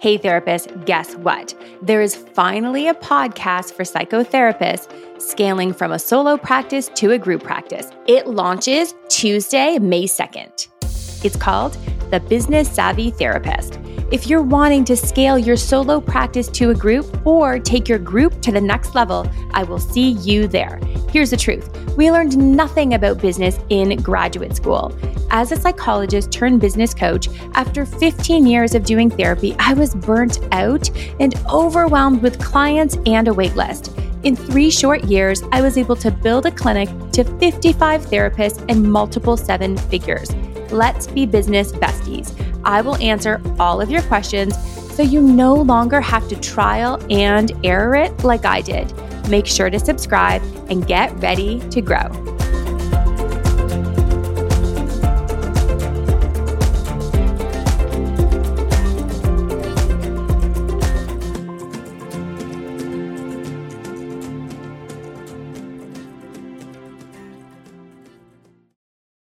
Hey, therapist, guess what? There is finally a podcast for psychotherapists scaling from a solo practice to a group practice. It launches Tuesday, May 2nd. It's called The Business Savvy Therapist. If you're wanting to scale your solo practice to a group or take your group to the next level, I will see you there. Here's the truth we learned nothing about business in graduate school. As a psychologist turned business coach, after 15 years of doing therapy, I was burnt out and overwhelmed with clients and a waitlist. In three short years, I was able to build a clinic to 55 therapists and multiple seven figures. Let's be business besties. I will answer all of your questions so you no longer have to trial and error it like I did. Make sure to subscribe and get ready to grow.